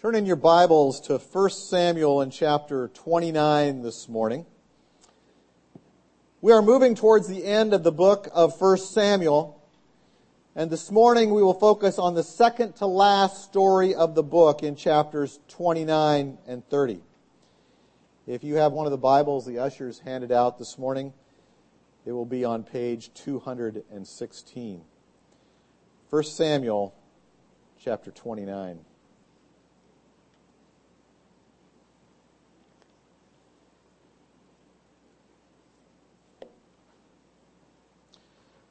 Turn in your Bibles to 1 Samuel in chapter 29 this morning. We are moving towards the end of the book of 1 Samuel, and this morning we will focus on the second to last story of the book in chapters 29 and 30. If you have one of the Bibles the ushers handed out this morning, it will be on page 216. 1 Samuel chapter 29.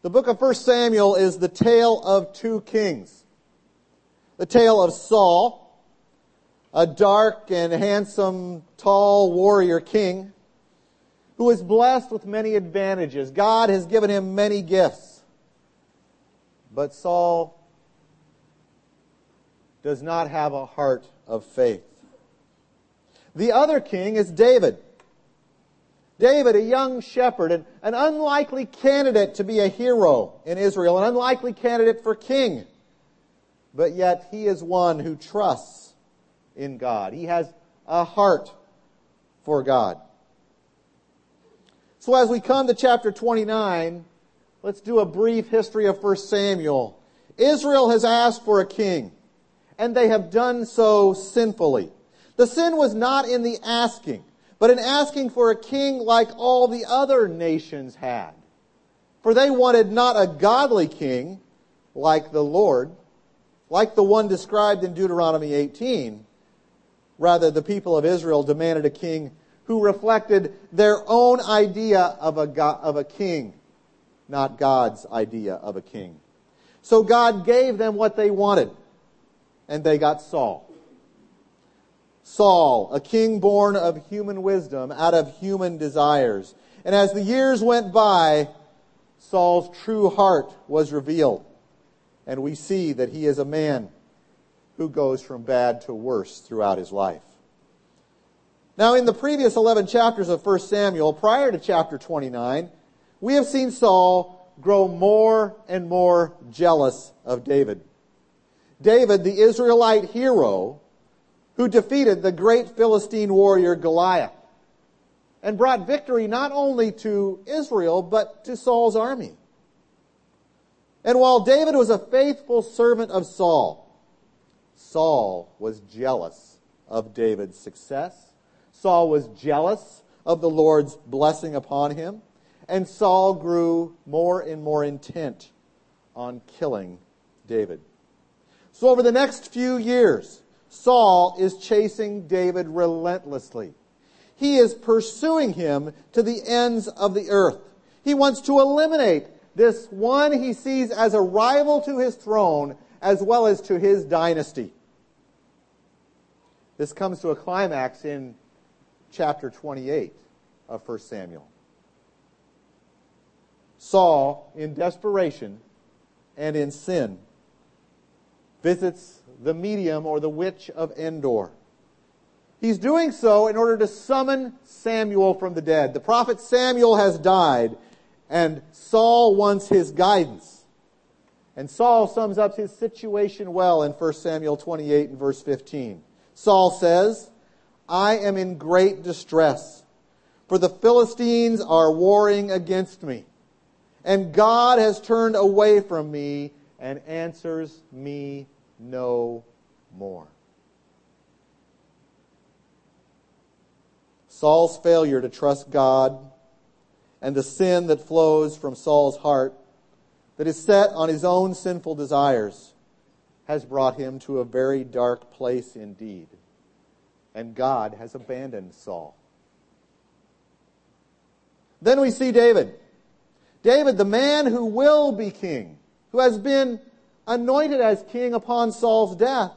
The book of 1 Samuel is the tale of two kings. The tale of Saul, a dark and handsome, tall warrior king who is blessed with many advantages. God has given him many gifts. But Saul does not have a heart of faith. The other king is David. David, a young shepherd, an, an unlikely candidate to be a hero in Israel, an unlikely candidate for king. But yet he is one who trusts in God. He has a heart for God. So as we come to chapter 29, let's do a brief history of 1 Samuel. Israel has asked for a king, and they have done so sinfully. The sin was not in the asking but in asking for a king like all the other nations had. For they wanted not a godly king like the Lord, like the one described in Deuteronomy 18. Rather, the people of Israel demanded a king who reflected their own idea of a, of a king, not God's idea of a king. So God gave them what they wanted, and they got Saul. Saul, a king born of human wisdom, out of human desires. And as the years went by, Saul's true heart was revealed. And we see that he is a man who goes from bad to worse throughout his life. Now, in the previous 11 chapters of 1 Samuel, prior to chapter 29, we have seen Saul grow more and more jealous of David. David, the Israelite hero, who defeated the great Philistine warrior Goliath and brought victory not only to Israel, but to Saul's army. And while David was a faithful servant of Saul, Saul was jealous of David's success. Saul was jealous of the Lord's blessing upon him. And Saul grew more and more intent on killing David. So over the next few years, Saul is chasing David relentlessly. He is pursuing him to the ends of the earth. He wants to eliminate this one he sees as a rival to his throne as well as to his dynasty. This comes to a climax in chapter 28 of 1 Samuel. Saul, in desperation and in sin, visits the medium or the witch of Endor. He's doing so in order to summon Samuel from the dead. The prophet Samuel has died, and Saul wants his guidance. And Saul sums up his situation well in 1 Samuel 28 and verse 15. Saul says, I am in great distress, for the Philistines are warring against me, and God has turned away from me and answers me no more. Saul's failure to trust God and the sin that flows from Saul's heart that is set on his own sinful desires has brought him to a very dark place indeed. And God has abandoned Saul. Then we see David. David, the man who will be king, who has been anointed as king upon Saul's death.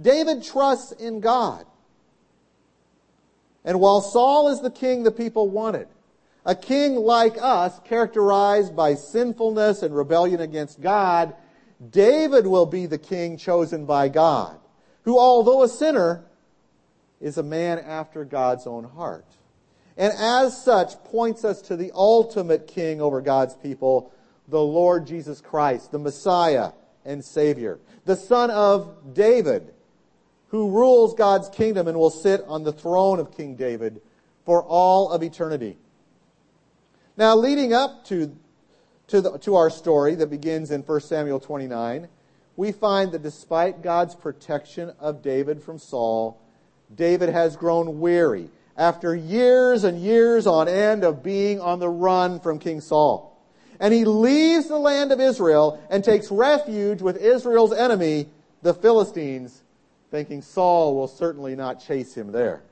David trusts in God. And while Saul is the king the people wanted, a king like us, characterized by sinfulness and rebellion against God, David will be the king chosen by God, who, although a sinner, is a man after God's own heart. And as such, points us to the ultimate king over God's people, the Lord Jesus Christ, the Messiah, and Savior, the son of David who rules God's kingdom and will sit on the throne of King David for all of eternity. Now, leading up to, to, the, to our story that begins in 1 Samuel 29, we find that despite God's protection of David from Saul, David has grown weary after years and years on end of being on the run from King Saul. And he leaves the land of Israel and takes refuge with Israel's enemy, the Philistines, thinking Saul will certainly not chase him there.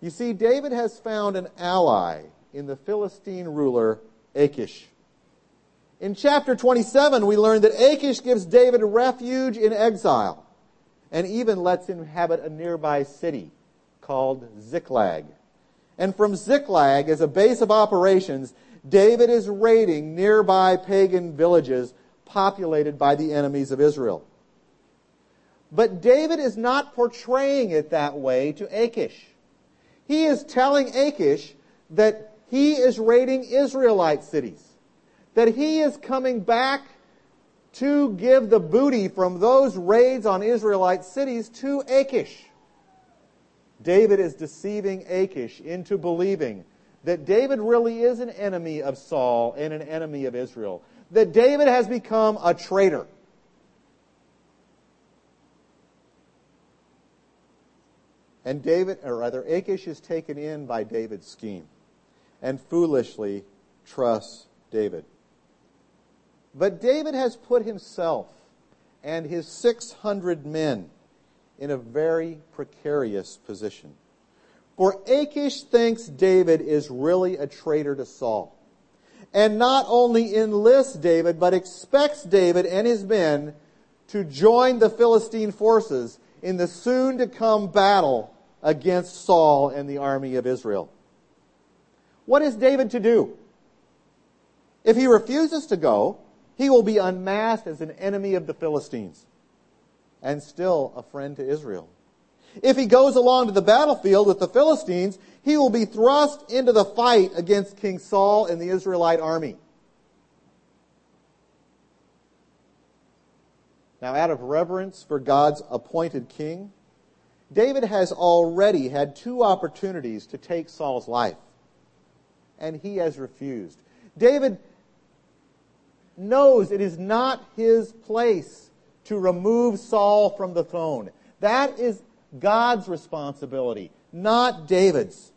You see, David has found an ally in the Philistine ruler Achish. In chapter 27, we learn that Achish gives David refuge in exile and even lets him inhabit a nearby city called Ziklag. And from Ziklag, as a base of operations, David is raiding nearby pagan villages populated by the enemies of Israel. But David is not portraying it that way to Achish. He is telling Achish that he is raiding Israelite cities, that he is coming back to give the booty from those raids on Israelite cities to Achish. David is deceiving Achish into believing that David really is an enemy of Saul and an enemy of Israel. That David has become a traitor. And David, or rather, Achish is taken in by David's scheme and foolishly trusts David. But David has put himself and his 600 men in a very precarious position. For Achish thinks David is really a traitor to Saul. And not only enlists David, but expects David and his men to join the Philistine forces in the soon to come battle against Saul and the army of Israel. What is David to do? If he refuses to go, he will be unmasked as an enemy of the Philistines and still a friend to Israel. If he goes along to the battlefield with the Philistines, he will be thrust into the fight against King Saul and the Israelite army. Now, out of reverence for God's appointed king, David has already had two opportunities to take Saul's life, and he has refused. David knows it is not his place to remove Saul from the throne. That is God's responsibility, not David's.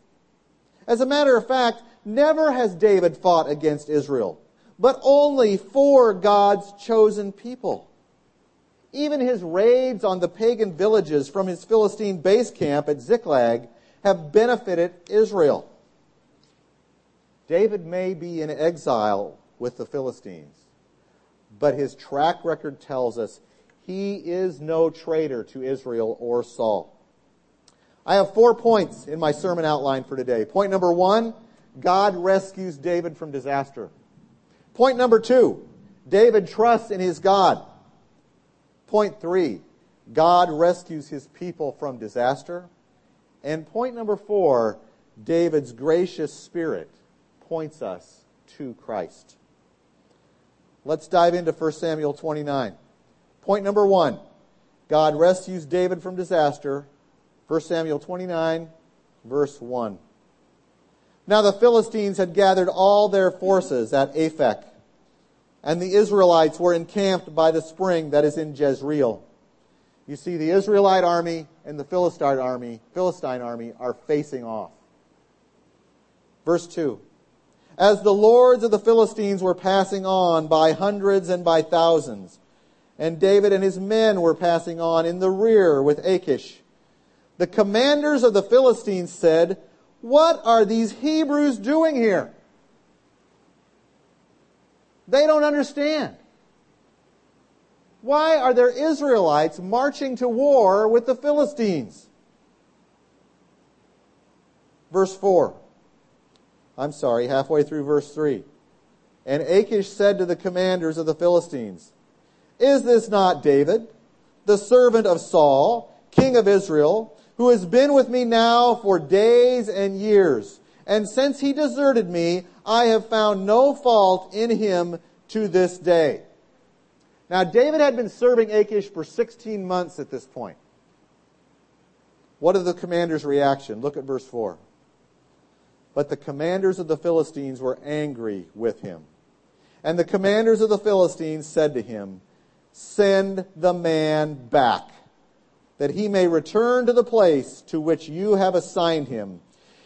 As a matter of fact, never has David fought against Israel, but only for God's chosen people. Even his raids on the pagan villages from his Philistine base camp at Ziklag have benefited Israel. David may be in exile with the Philistines, but his track record tells us he is no traitor to Israel or Saul. I have four points in my sermon outline for today. Point number one, God rescues David from disaster. Point number two, David trusts in his God. Point three, God rescues his people from disaster. And point number four, David's gracious spirit points us to Christ. Let's dive into 1 Samuel 29. Point number one, God rescues David from disaster. 1 Samuel 29, verse 1. Now the Philistines had gathered all their forces at Aphek and the Israelites were encamped by the spring that is in Jezreel. You see, the Israelite army and the Philistine army, Philistine army are facing off. Verse 2. As the lords of the Philistines were passing on by hundreds and by thousands, and David and his men were passing on in the rear with Achish, the commanders of the Philistines said, What are these Hebrews doing here? They don't understand. Why are there Israelites marching to war with the Philistines? Verse 4. I'm sorry, halfway through verse 3. And Achish said to the commanders of the Philistines, Is this not David, the servant of Saul, king of Israel, who has been with me now for days and years? And since he deserted me, I have found no fault in him to this day. Now, David had been serving Achish for 16 months at this point. What is the commander's reaction? Look at verse 4. But the commanders of the Philistines were angry with him. And the commanders of the Philistines said to him, Send the man back, that he may return to the place to which you have assigned him.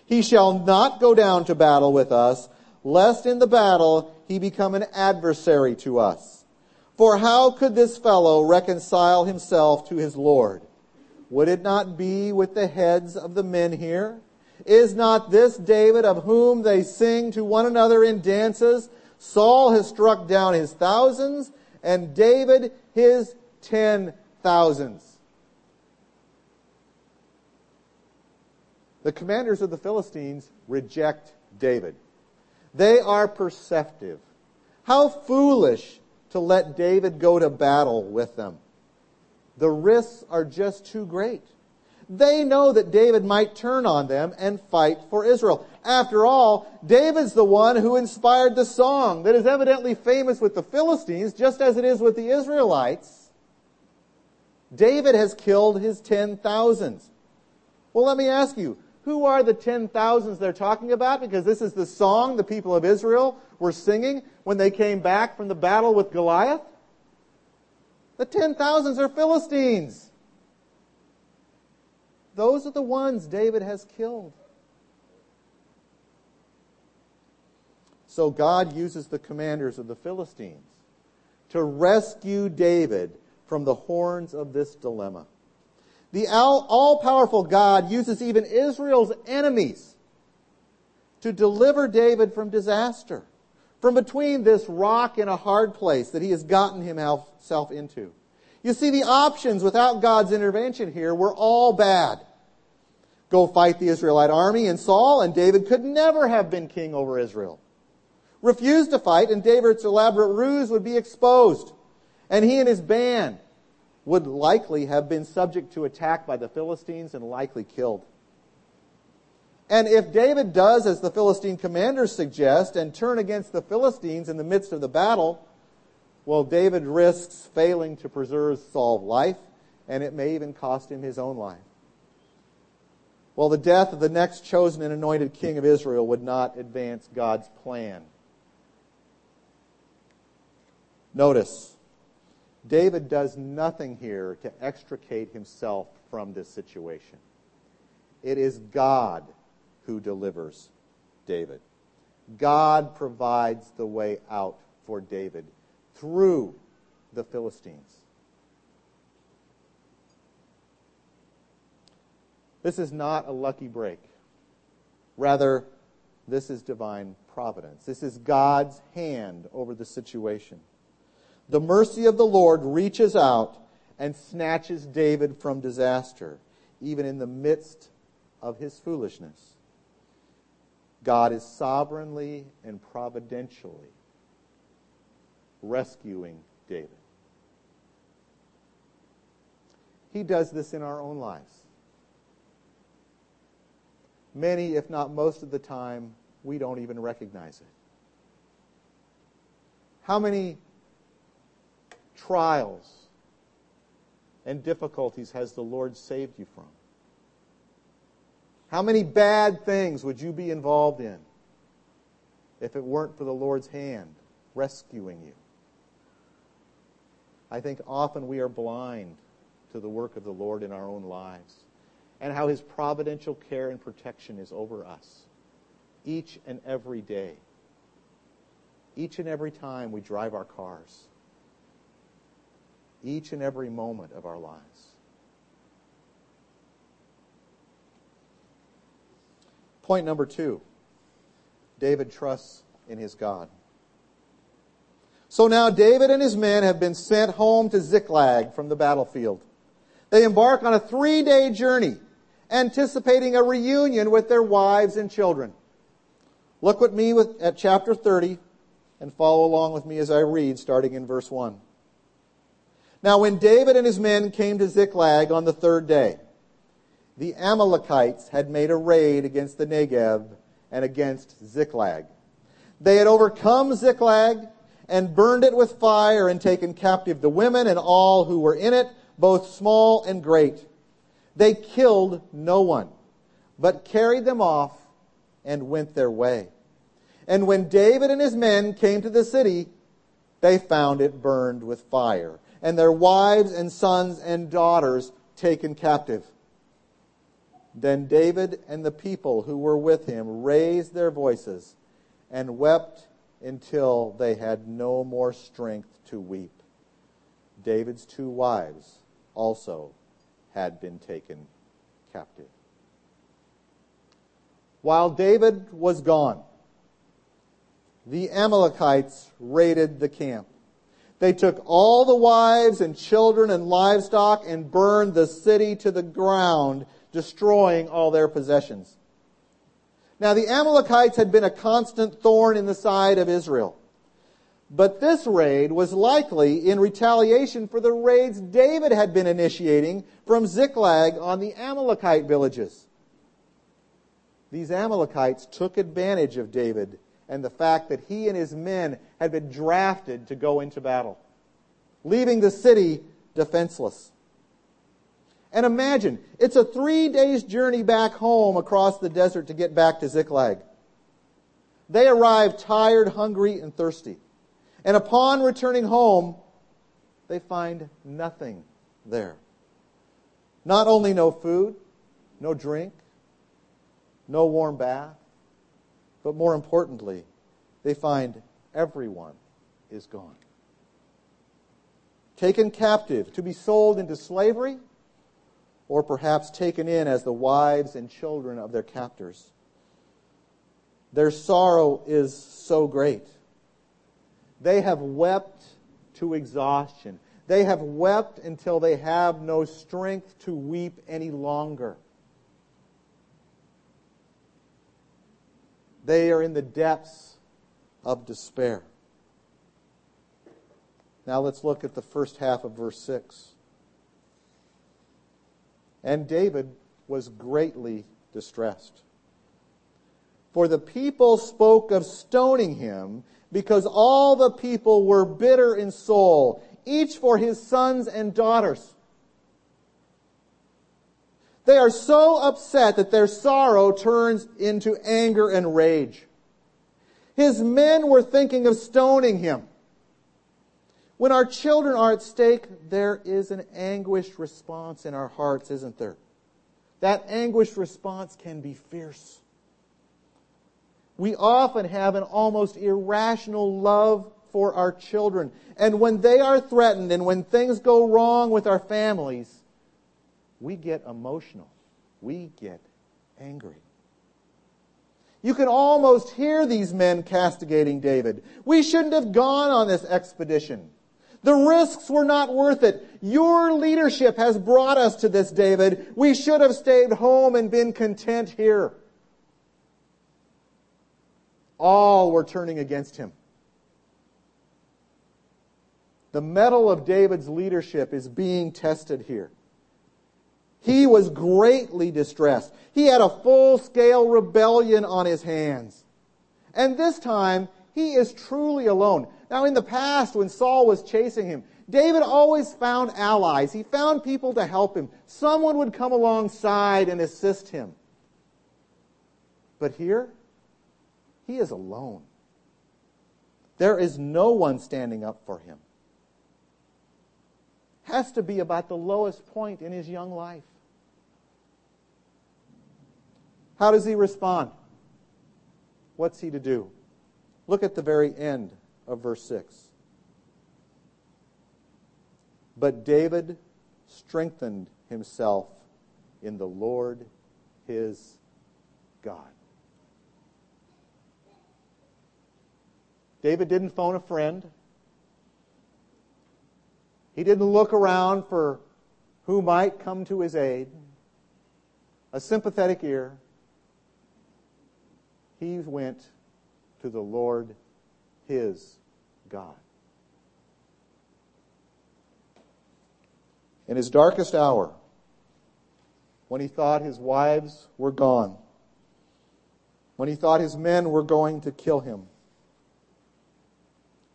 He shall not go down to battle with us, lest in the battle he become an adversary to us. For how could this fellow reconcile himself to his Lord? Would it not be with the heads of the men here? Is not this David of whom they sing to one another in dances? Saul has struck down his thousands and David his ten thousands. The commanders of the Philistines reject David. They are perceptive. How foolish to let David go to battle with them. The risks are just too great. They know that David might turn on them and fight for Israel. After all, David's the one who inspired the song that is evidently famous with the Philistines, just as it is with the Israelites. David has killed his ten thousands. Well, let me ask you, who are the ten thousands they're talking about? Because this is the song the people of Israel were singing when they came back from the battle with Goliath. The ten thousands are Philistines. Those are the ones David has killed. So God uses the commanders of the Philistines to rescue David from the horns of this dilemma. The all powerful God uses even Israel's enemies to deliver David from disaster, from between this rock and a hard place that he has gotten himself into. You see, the options without God's intervention here were all bad. Go fight the Israelite army and Saul and David could never have been king over Israel. Refuse to fight and David's elaborate ruse would be exposed. And he and his band would likely have been subject to attack by the Philistines and likely killed. And if David does as the Philistine commanders suggest and turn against the Philistines in the midst of the battle, well, David risks failing to preserve Saul's life, and it may even cost him his own life. Well, the death of the next chosen and anointed king of Israel would not advance God's plan. Notice, David does nothing here to extricate himself from this situation. It is God who delivers David. God provides the way out for David through the Philistines. This is not a lucky break. Rather, this is divine providence. This is God's hand over the situation. The mercy of the Lord reaches out and snatches David from disaster, even in the midst of his foolishness. God is sovereignly and providentially rescuing David. He does this in our own lives. Many, if not most of the time, we don't even recognize it. How many trials and difficulties has the Lord saved you from? How many bad things would you be involved in if it weren't for the Lord's hand rescuing you? I think often we are blind to the work of the Lord in our own lives and how his providential care and protection is over us each and every day. Each and every time we drive our cars. Each and every moment of our lives. Point number two David trusts in his God. So now David and his men have been sent home to Ziklag from the battlefield. They embark on a three day journey, anticipating a reunion with their wives and children. Look with me with, at chapter 30 and follow along with me as I read, starting in verse 1. Now, when David and his men came to Ziklag on the third day, the Amalekites had made a raid against the Negev and against Ziklag. They had overcome Ziklag and burned it with fire and taken captive the women and all who were in it, both small and great. They killed no one, but carried them off and went their way. And when David and his men came to the city, they found it burned with fire, and their wives and sons and daughters taken captive. Then David and the people who were with him raised their voices and wept until they had no more strength to weep. David's two wives also had been taken captive. While David was gone, the Amalekites raided the camp. They took all the wives and children and livestock and burned the city to the ground, destroying all their possessions. Now the Amalekites had been a constant thorn in the side of Israel. But this raid was likely in retaliation for the raids David had been initiating from Ziklag on the Amalekite villages. These Amalekites took advantage of David and the fact that he and his men had been drafted to go into battle, leaving the city defenseless. And imagine, it's a three days journey back home across the desert to get back to Ziklag. They arrive tired, hungry, and thirsty. And upon returning home, they find nothing there. Not only no food, no drink, no warm bath, but more importantly, they find everyone is gone. Taken captive to be sold into slavery, or perhaps taken in as the wives and children of their captors. Their sorrow is so great. They have wept to exhaustion. They have wept until they have no strength to weep any longer. They are in the depths of despair. Now let's look at the first half of verse 6. And David was greatly distressed. For the people spoke of stoning him because all the people were bitter in soul, each for his sons and daughters. They are so upset that their sorrow turns into anger and rage. His men were thinking of stoning him. When our children are at stake, there is an anguished response in our hearts, isn't there? That anguished response can be fierce. We often have an almost irrational love for our children. And when they are threatened and when things go wrong with our families, we get emotional. We get angry. You can almost hear these men castigating David. We shouldn't have gone on this expedition. The risks were not worth it. Your leadership has brought us to this, David. We should have stayed home and been content here. All were turning against him. The mettle of David's leadership is being tested here. He was greatly distressed. He had a full scale rebellion on his hands. And this time, he is truly alone. Now, in the past, when Saul was chasing him, David always found allies. He found people to help him. Someone would come alongside and assist him. But here, he is alone. There is no one standing up for him. Has to be about the lowest point in his young life. How does he respond? What's he to do? Look at the very end of verse 6. But David strengthened himself in the Lord his God. David didn't phone a friend. He didn't look around for who might come to his aid, a sympathetic ear he went to the Lord his God. In his darkest hour, when he thought his wives were gone, when he thought his men were going to kill him,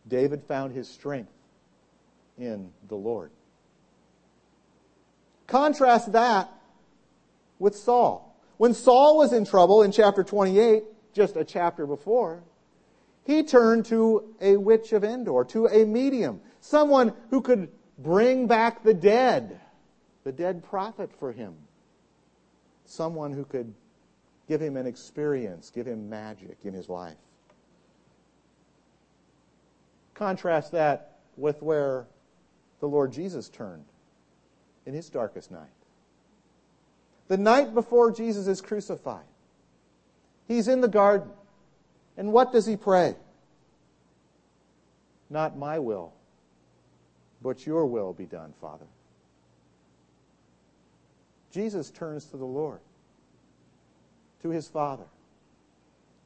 David found his strength in the Lord. Contrast that with Saul. When Saul was in trouble in chapter 28, just a chapter before, he turned to a witch of Endor, to a medium, someone who could bring back the dead, the dead prophet for him, someone who could give him an experience, give him magic in his life. Contrast that with where the Lord Jesus turned in his darkest night. The night before Jesus is crucified, he's in the garden. And what does he pray? Not my will, but your will be done, Father. Jesus turns to the Lord, to his Father.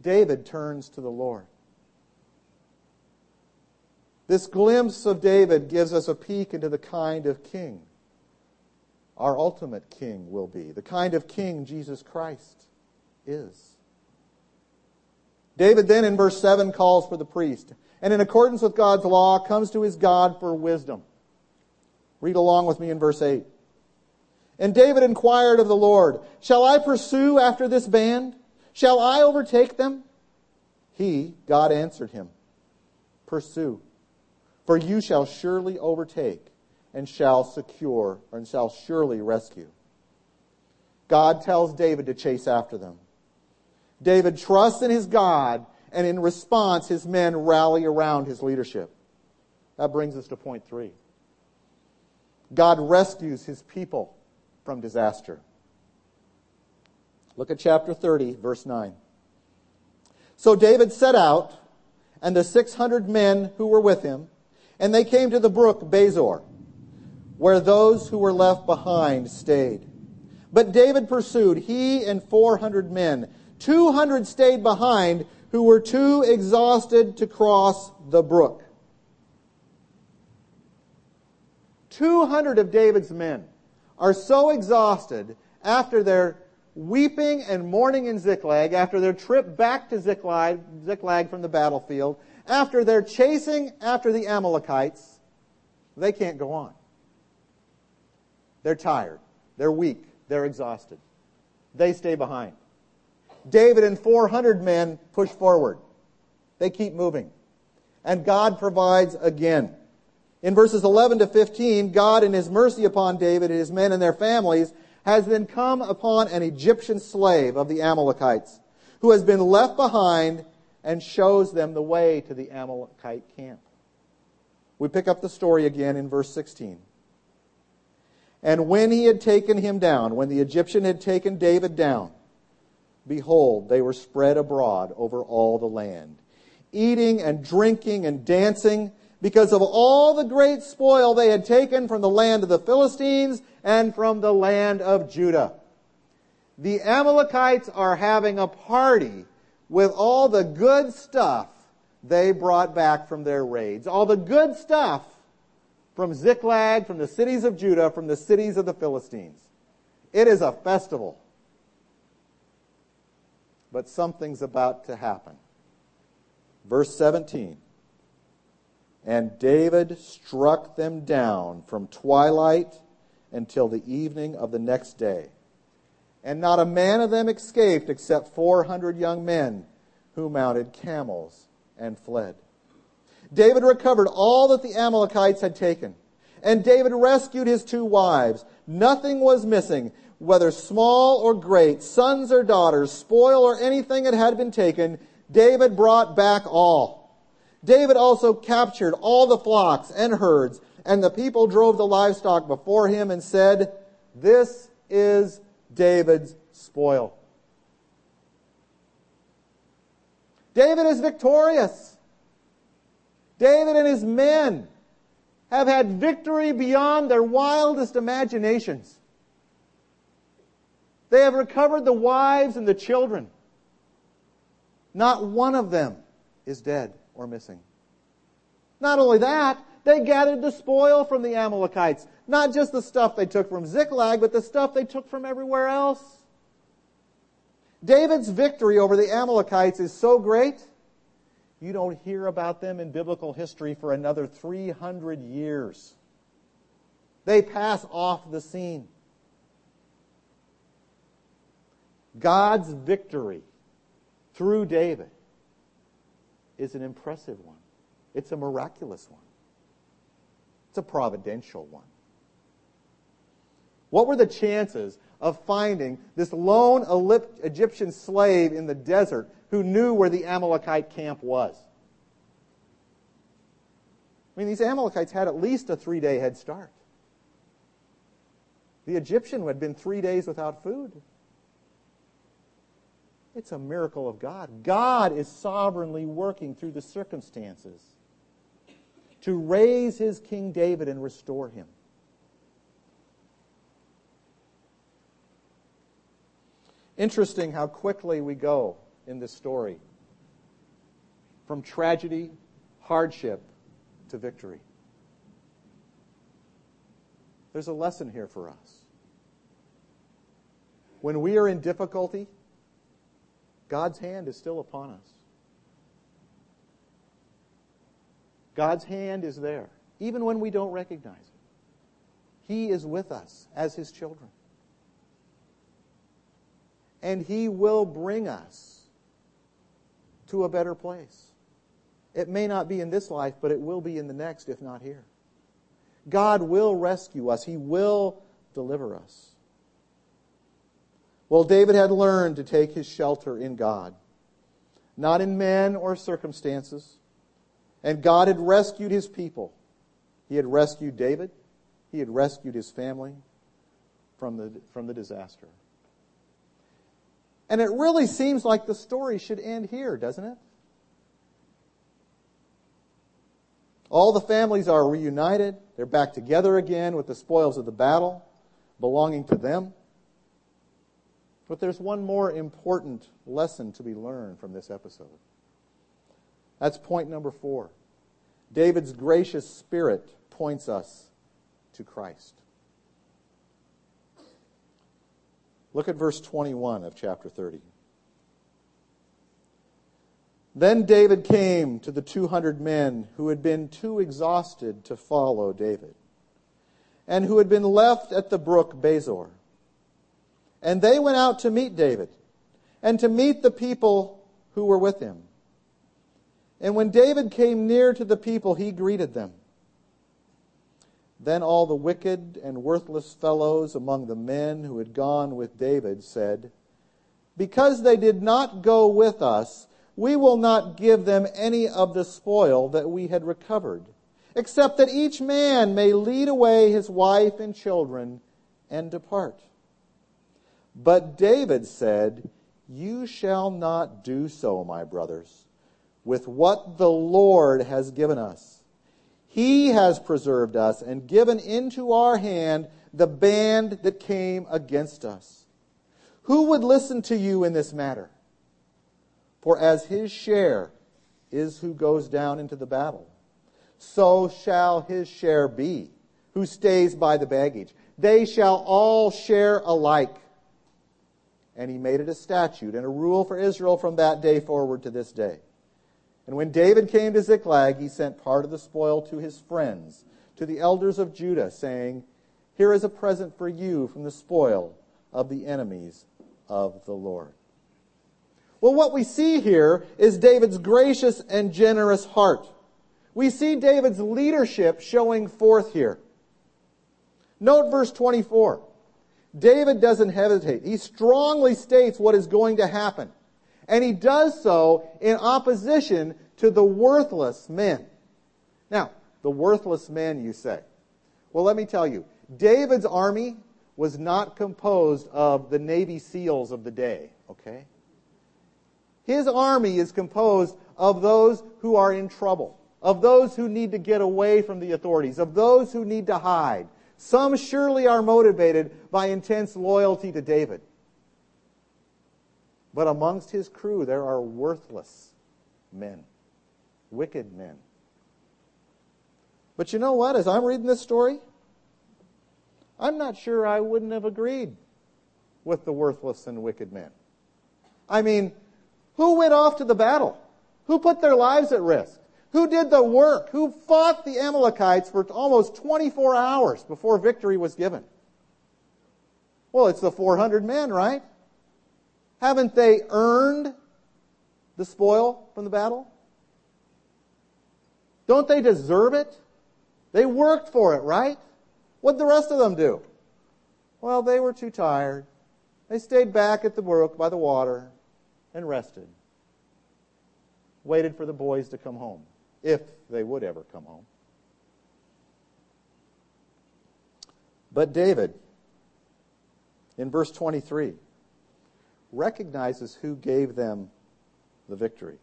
David turns to the Lord. This glimpse of David gives us a peek into the kind of king our ultimate king will be, the kind of king Jesus Christ is. David then in verse 7 calls for the priest, and in accordance with God's law comes to his God for wisdom. Read along with me in verse 8. And David inquired of the Lord, Shall I pursue after this band? Shall I overtake them? He, God answered him, Pursue, for you shall surely overtake and shall secure and shall surely rescue. God tells David to chase after them. David trusts in his God, and in response, his men rally around his leadership. That brings us to point three. God rescues his people from disaster. Look at chapter 30, verse 9. So David set out, and the 600 men who were with him, and they came to the brook Besor where those who were left behind stayed. But David pursued, he and 400 men. 200 stayed behind who were too exhausted to cross the brook. 200 of David's men are so exhausted after their weeping and mourning in Ziklag, after their trip back to Ziklag, Ziklag from the battlefield, after their chasing after the Amalekites, they can't go on. They're tired. They're weak. They're exhausted. They stay behind. David and 400 men push forward. They keep moving. And God provides again. In verses 11 to 15, God in his mercy upon David and his men and their families has then come upon an Egyptian slave of the Amalekites who has been left behind and shows them the way to the Amalekite camp. We pick up the story again in verse 16. And when he had taken him down, when the Egyptian had taken David down, behold, they were spread abroad over all the land, eating and drinking and dancing because of all the great spoil they had taken from the land of the Philistines and from the land of Judah. The Amalekites are having a party with all the good stuff they brought back from their raids. All the good stuff from Ziklag, from the cities of Judah, from the cities of the Philistines. It is a festival. But something's about to happen. Verse 17. And David struck them down from twilight until the evening of the next day. And not a man of them escaped except 400 young men who mounted camels and fled. David recovered all that the Amalekites had taken. And David rescued his two wives. Nothing was missing, whether small or great, sons or daughters, spoil or anything that had been taken. David brought back all. David also captured all the flocks and herds, and the people drove the livestock before him and said, This is David's spoil. David is victorious. David and his men have had victory beyond their wildest imaginations. They have recovered the wives and the children. Not one of them is dead or missing. Not only that, they gathered the spoil from the Amalekites. Not just the stuff they took from Ziklag, but the stuff they took from everywhere else. David's victory over the Amalekites is so great you don't hear about them in biblical history for another 300 years. They pass off the scene. God's victory through David is an impressive one. It's a miraculous one. It's a providential one. What were the chances of finding this lone Egyptian slave in the desert who knew where the Amalekite camp was? I mean, these Amalekites had at least a three day head start. The Egyptian had been three days without food. It's a miracle of God. God is sovereignly working through the circumstances to raise his King David and restore him. Interesting how quickly we go in this story from tragedy, hardship, to victory. There's a lesson here for us. When we are in difficulty, God's hand is still upon us. God's hand is there, even when we don't recognize it. He is with us as His children. And He will bring us to a better place. It may not be in this life, but it will be in the next, if not here. God will rescue us. He will deliver us. Well, David had learned to take his shelter in God, not in men or circumstances. And God had rescued his people. He had rescued David. He had rescued his family from the, from the disaster. And it really seems like the story should end here, doesn't it? All the families are reunited. They're back together again with the spoils of the battle belonging to them. But there's one more important lesson to be learned from this episode. That's point number four. David's gracious spirit points us to Christ. Look at verse 21 of chapter 30. Then David came to the 200 men who had been too exhausted to follow David and who had been left at the brook Besor. And they went out to meet David and to meet the people who were with him. And when David came near to the people, he greeted them. Then all the wicked and worthless fellows among the men who had gone with David said, Because they did not go with us, we will not give them any of the spoil that we had recovered, except that each man may lead away his wife and children and depart. But David said, You shall not do so, my brothers, with what the Lord has given us. He has preserved us and given into our hand the band that came against us. Who would listen to you in this matter? For as his share is who goes down into the battle, so shall his share be who stays by the baggage. They shall all share alike. And he made it a statute and a rule for Israel from that day forward to this day. And when David came to Ziklag, he sent part of the spoil to his friends, to the elders of Judah, saying, Here is a present for you from the spoil of the enemies of the Lord. Well, what we see here is David's gracious and generous heart. We see David's leadership showing forth here. Note verse 24. David doesn't hesitate. He strongly states what is going to happen. And he does so in opposition to the worthless men. Now, the worthless men, you say. Well, let me tell you. David's army was not composed of the Navy SEALs of the day, okay? His army is composed of those who are in trouble, of those who need to get away from the authorities, of those who need to hide. Some surely are motivated by intense loyalty to David. But amongst his crew, there are worthless men, wicked men. But you know what? As I'm reading this story, I'm not sure I wouldn't have agreed with the worthless and wicked men. I mean, who went off to the battle? Who put their lives at risk? Who did the work? Who fought the Amalekites for almost 24 hours before victory was given? Well, it's the 400 men, right? Haven't they earned the spoil from the battle? Don't they deserve it? They worked for it, right? What'd the rest of them do? Well, they were too tired. They stayed back at the brook by the water and rested. Waited for the boys to come home, if they would ever come home. But David, in verse 23, recognizes who gave them the victory.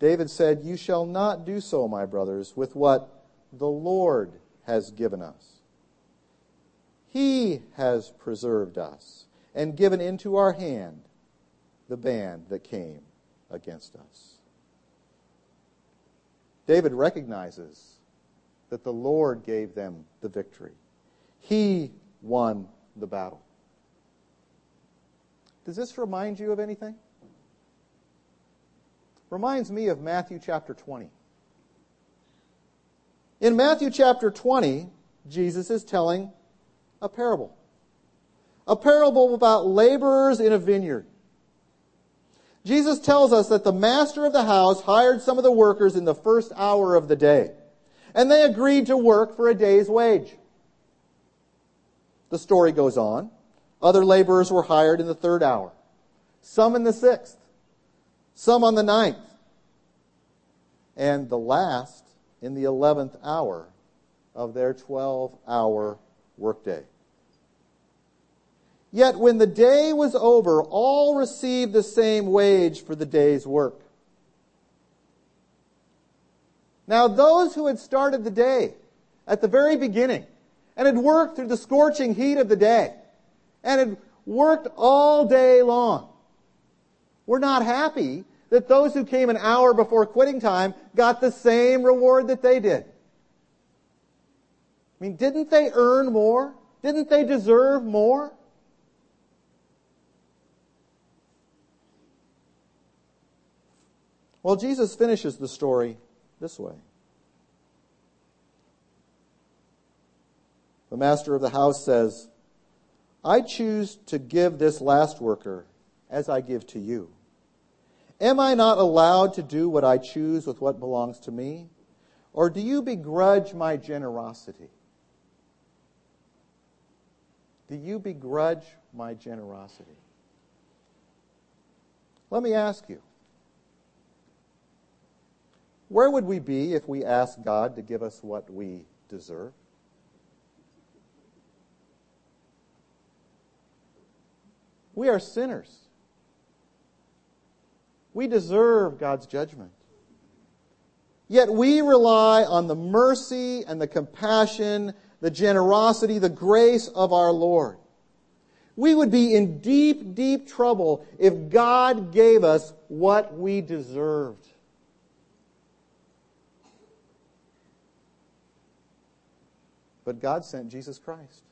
David said, You shall not do so, my brothers, with what the Lord has given us. He has preserved us and given into our hand the band that came against us. David recognizes that the Lord gave them the victory. He won the battle. Does this remind you of anything? reminds me of Matthew chapter 20. In Matthew chapter 20, Jesus is telling a parable. A parable about laborers in a vineyard. Jesus tells us that the master of the house hired some of the workers in the first hour of the day, and they agreed to work for a day's wage. The story goes on. Other laborers were hired in the third hour, some in the sixth, some on the ninth, and the last in the eleventh hour of their 12 hour workday. Yet when the day was over, all received the same wage for the day's work. Now, those who had started the day at the very beginning and had worked through the scorching heat of the day and had worked all day long we're not happy that those who came an hour before quitting time got the same reward that they did. I mean, didn't they earn more? Didn't they deserve more? Well, Jesus finishes the story this way. The master of the house says, I choose to give this last worker as I give to you. Am I not allowed to do what I choose with what belongs to me? Or do you begrudge my generosity? Do you begrudge my generosity? Let me ask you where would we be if we asked God to give us what we deserve? We are sinners. We deserve God's judgment. Yet we rely on the mercy and the compassion, the generosity, the grace of our Lord. We would be in deep, deep trouble if God gave us what we deserved. But God sent Jesus Christ.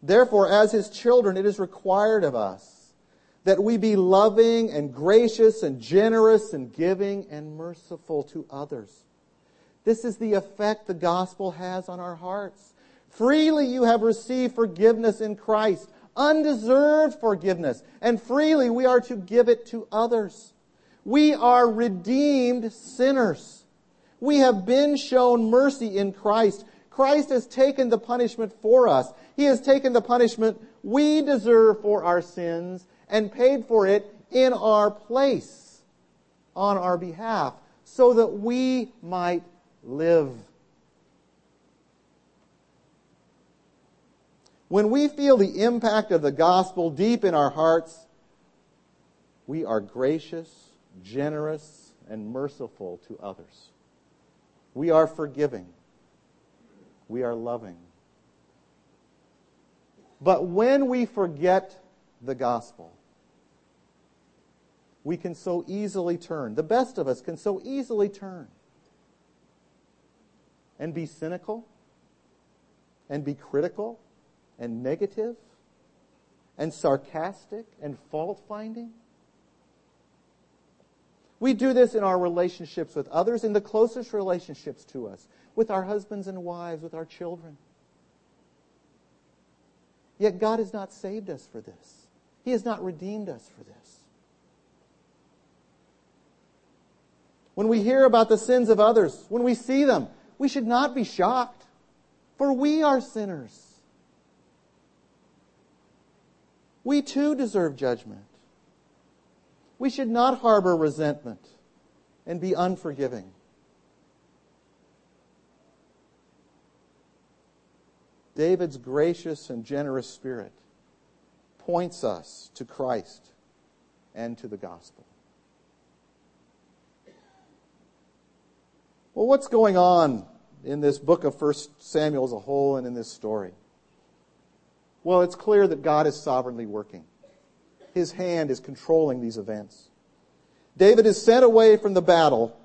Therefore, as his children, it is required of us that we be loving and gracious and generous and giving and merciful to others. This is the effect the gospel has on our hearts. Freely you have received forgiveness in Christ, undeserved forgiveness, and freely we are to give it to others. We are redeemed sinners. We have been shown mercy in Christ. Christ has taken the punishment for us. He has taken the punishment we deserve for our sins and paid for it in our place on our behalf so that we might live. When we feel the impact of the gospel deep in our hearts, we are gracious, generous, and merciful to others. We are forgiving. We are loving. But when we forget the gospel, we can so easily turn. The best of us can so easily turn and be cynical and be critical and negative and sarcastic and fault finding. We do this in our relationships with others, in the closest relationships to us, with our husbands and wives, with our children. Yet God has not saved us for this. He has not redeemed us for this. When we hear about the sins of others, when we see them, we should not be shocked, for we are sinners. We too deserve judgment. We should not harbor resentment and be unforgiving. David's gracious and generous spirit points us to Christ and to the gospel. Well, what's going on in this book of 1 Samuel as a whole and in this story? Well, it's clear that God is sovereignly working. His hand is controlling these events. David is sent away from the battle,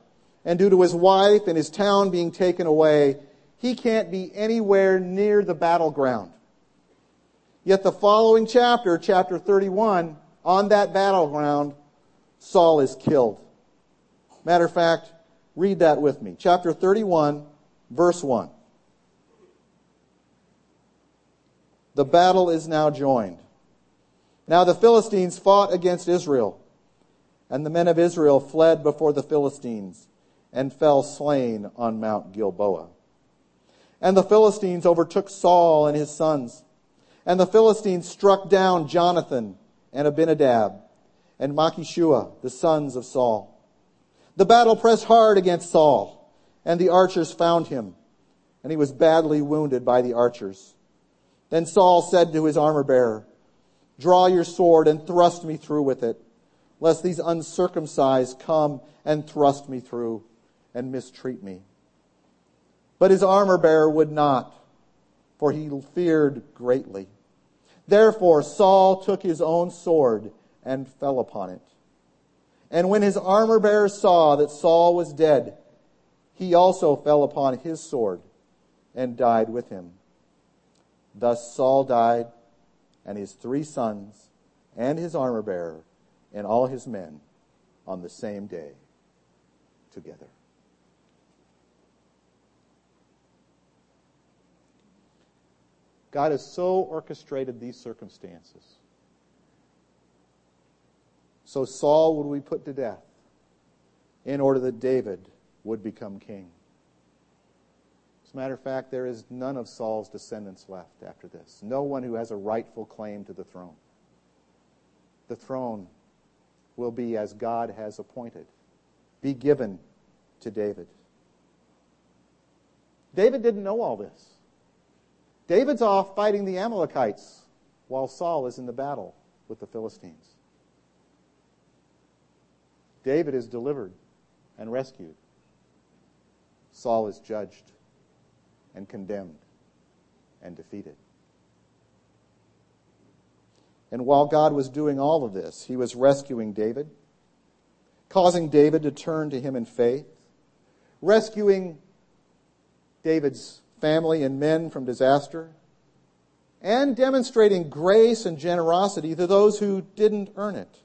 and due to his wife and his town being taken away, he can't be anywhere near the battleground. Yet the following chapter, chapter 31, on that battleground, Saul is killed. Matter of fact, read that with me. Chapter 31, verse 1. The battle is now joined. Now the Philistines fought against Israel, and the men of Israel fled before the Philistines and fell slain on Mount Gilboa. And the Philistines overtook Saul and his sons. And the Philistines struck down Jonathan and Abinadab and Malchishua, the sons of Saul. The battle pressed hard against Saul, and the archers found him, and he was badly wounded by the archers. Then Saul said to his armor bearer, Draw your sword and thrust me through with it, lest these uncircumcised come and thrust me through and mistreat me. But his armor bearer would not, for he feared greatly. Therefore Saul took his own sword and fell upon it. And when his armor bearer saw that Saul was dead, he also fell upon his sword and died with him. Thus Saul died, and his three sons, and his armor bearer, and all his men on the same day together. God has so orchestrated these circumstances. So Saul would be put to death in order that David would become king. As a matter of fact, there is none of Saul's descendants left after this. No one who has a rightful claim to the throne. The throne will be as God has appointed, be given to David. David didn't know all this. David's off fighting the Amalekites while Saul is in the battle with the Philistines. David is delivered and rescued. Saul is judged and condemned and defeated. And while God was doing all of this, he was rescuing David, causing David to turn to him in faith, rescuing David's family and men from disaster, and demonstrating grace and generosity to those who didn't earn it.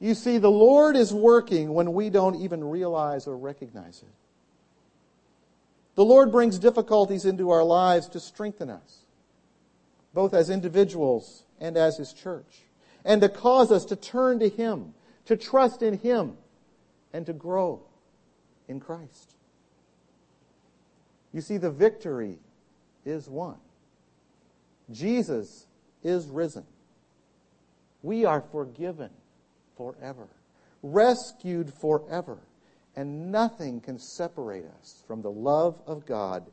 You see, the Lord is working when we don't even realize or recognize it. The Lord brings difficulties into our lives to strengthen us, both as individuals and as His church, and to cause us to turn to Him, to trust in Him, and to grow in Christ. You see, the victory is won. Jesus is risen. We are forgiven forever, rescued forever, and nothing can separate us from the love of God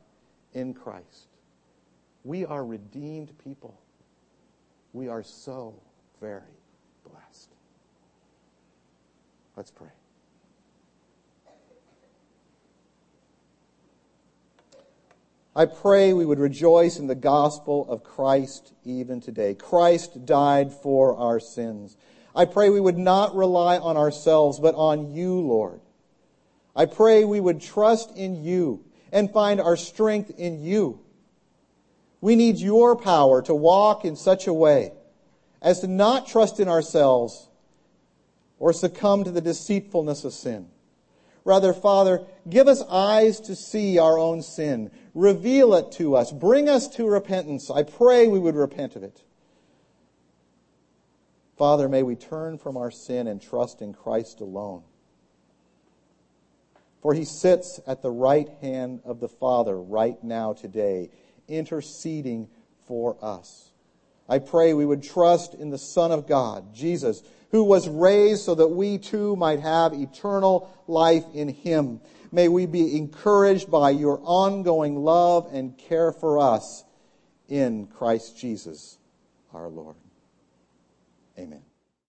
in Christ. We are redeemed people. We are so very blessed. Let's pray. I pray we would rejoice in the gospel of Christ even today. Christ died for our sins. I pray we would not rely on ourselves, but on you, Lord. I pray we would trust in you and find our strength in you. We need your power to walk in such a way as to not trust in ourselves or succumb to the deceitfulness of sin. Rather, Father, give us eyes to see our own sin. Reveal it to us. Bring us to repentance. I pray we would repent of it. Father, may we turn from our sin and trust in Christ alone. For he sits at the right hand of the Father right now today, interceding for us. I pray we would trust in the Son of God, Jesus, who was raised so that we too might have eternal life in him. May we be encouraged by your ongoing love and care for us in Christ Jesus our Lord. Amen.